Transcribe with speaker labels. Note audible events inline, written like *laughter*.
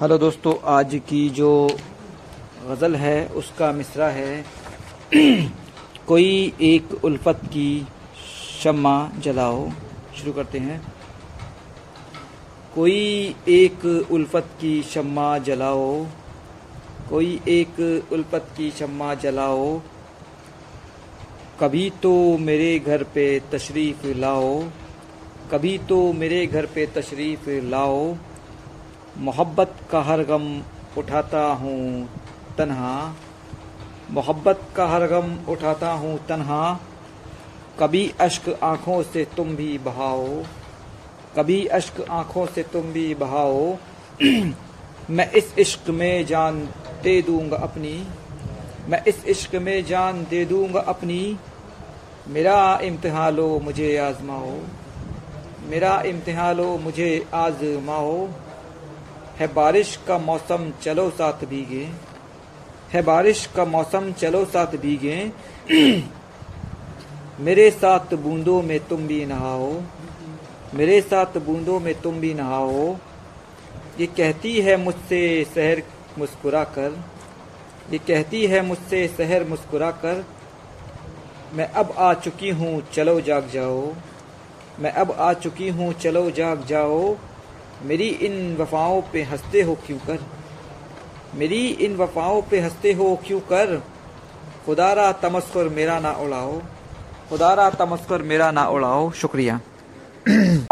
Speaker 1: Hello दोस्तों, आज की जो गज़ल है, उसका मिसरा है। *clears throat* कोई एक उल्फत की शम्मा जलाओ। शुरू करते हैं। कोई एक उल्फत की शम्मा जलाओ। कोई एक उल्फत की शम्मा जलाओ। कभी तो मेरे घर पे तशरीफ़ लाओ। कभी तो मेरे घर पे तशरीफ़ लाओ। मोहब्बत का हर गम उठाता हूँ तन्हा। मोहब्बत का हर गम उठाता हूँ तन्हा। कभी अश्क आँखों से तुम भी बहाओ। कभी अश्क आँखों से तुम भी बहाओ। *clears throat* मैं इस इश्क में जान दे दूँगा अपनी। मैं इस इश्क में जान दे दूँगा अपनी। मेरा इम्तिहान लो मुझे आजमाओ। मेरा इम्तिहान लो मुझे आजमाओ। है बारिश का मौसम चलो साथ भीगे। है बारिश का मौसम चलो साथ भीगे। *clears throat* मेरे साथ बूंदों में तुम भी नहाओ। मेरे साथ बूंदों में तुम भी नहाओ। ये कहती है मुझसे शहर मुस्कुरा कर ये कहती है मुझसे शहर मुस्कुरा कर मैं अब आ चुकी हूँ, चलो जाग जाओ। मैं अब आ चुकी हूँ, चलो जाग जाओ। मेरी इन वफाओं पे हँसते हो क्यों कर? मेरी इन वफाओं पे हँसते हो क्यों कर? खुदारा तमस्कर मेरा ना उड़ाओ। खुदारा तमस्कर मेरा ना उड़ाओ। शुक्रिया। *clears throat*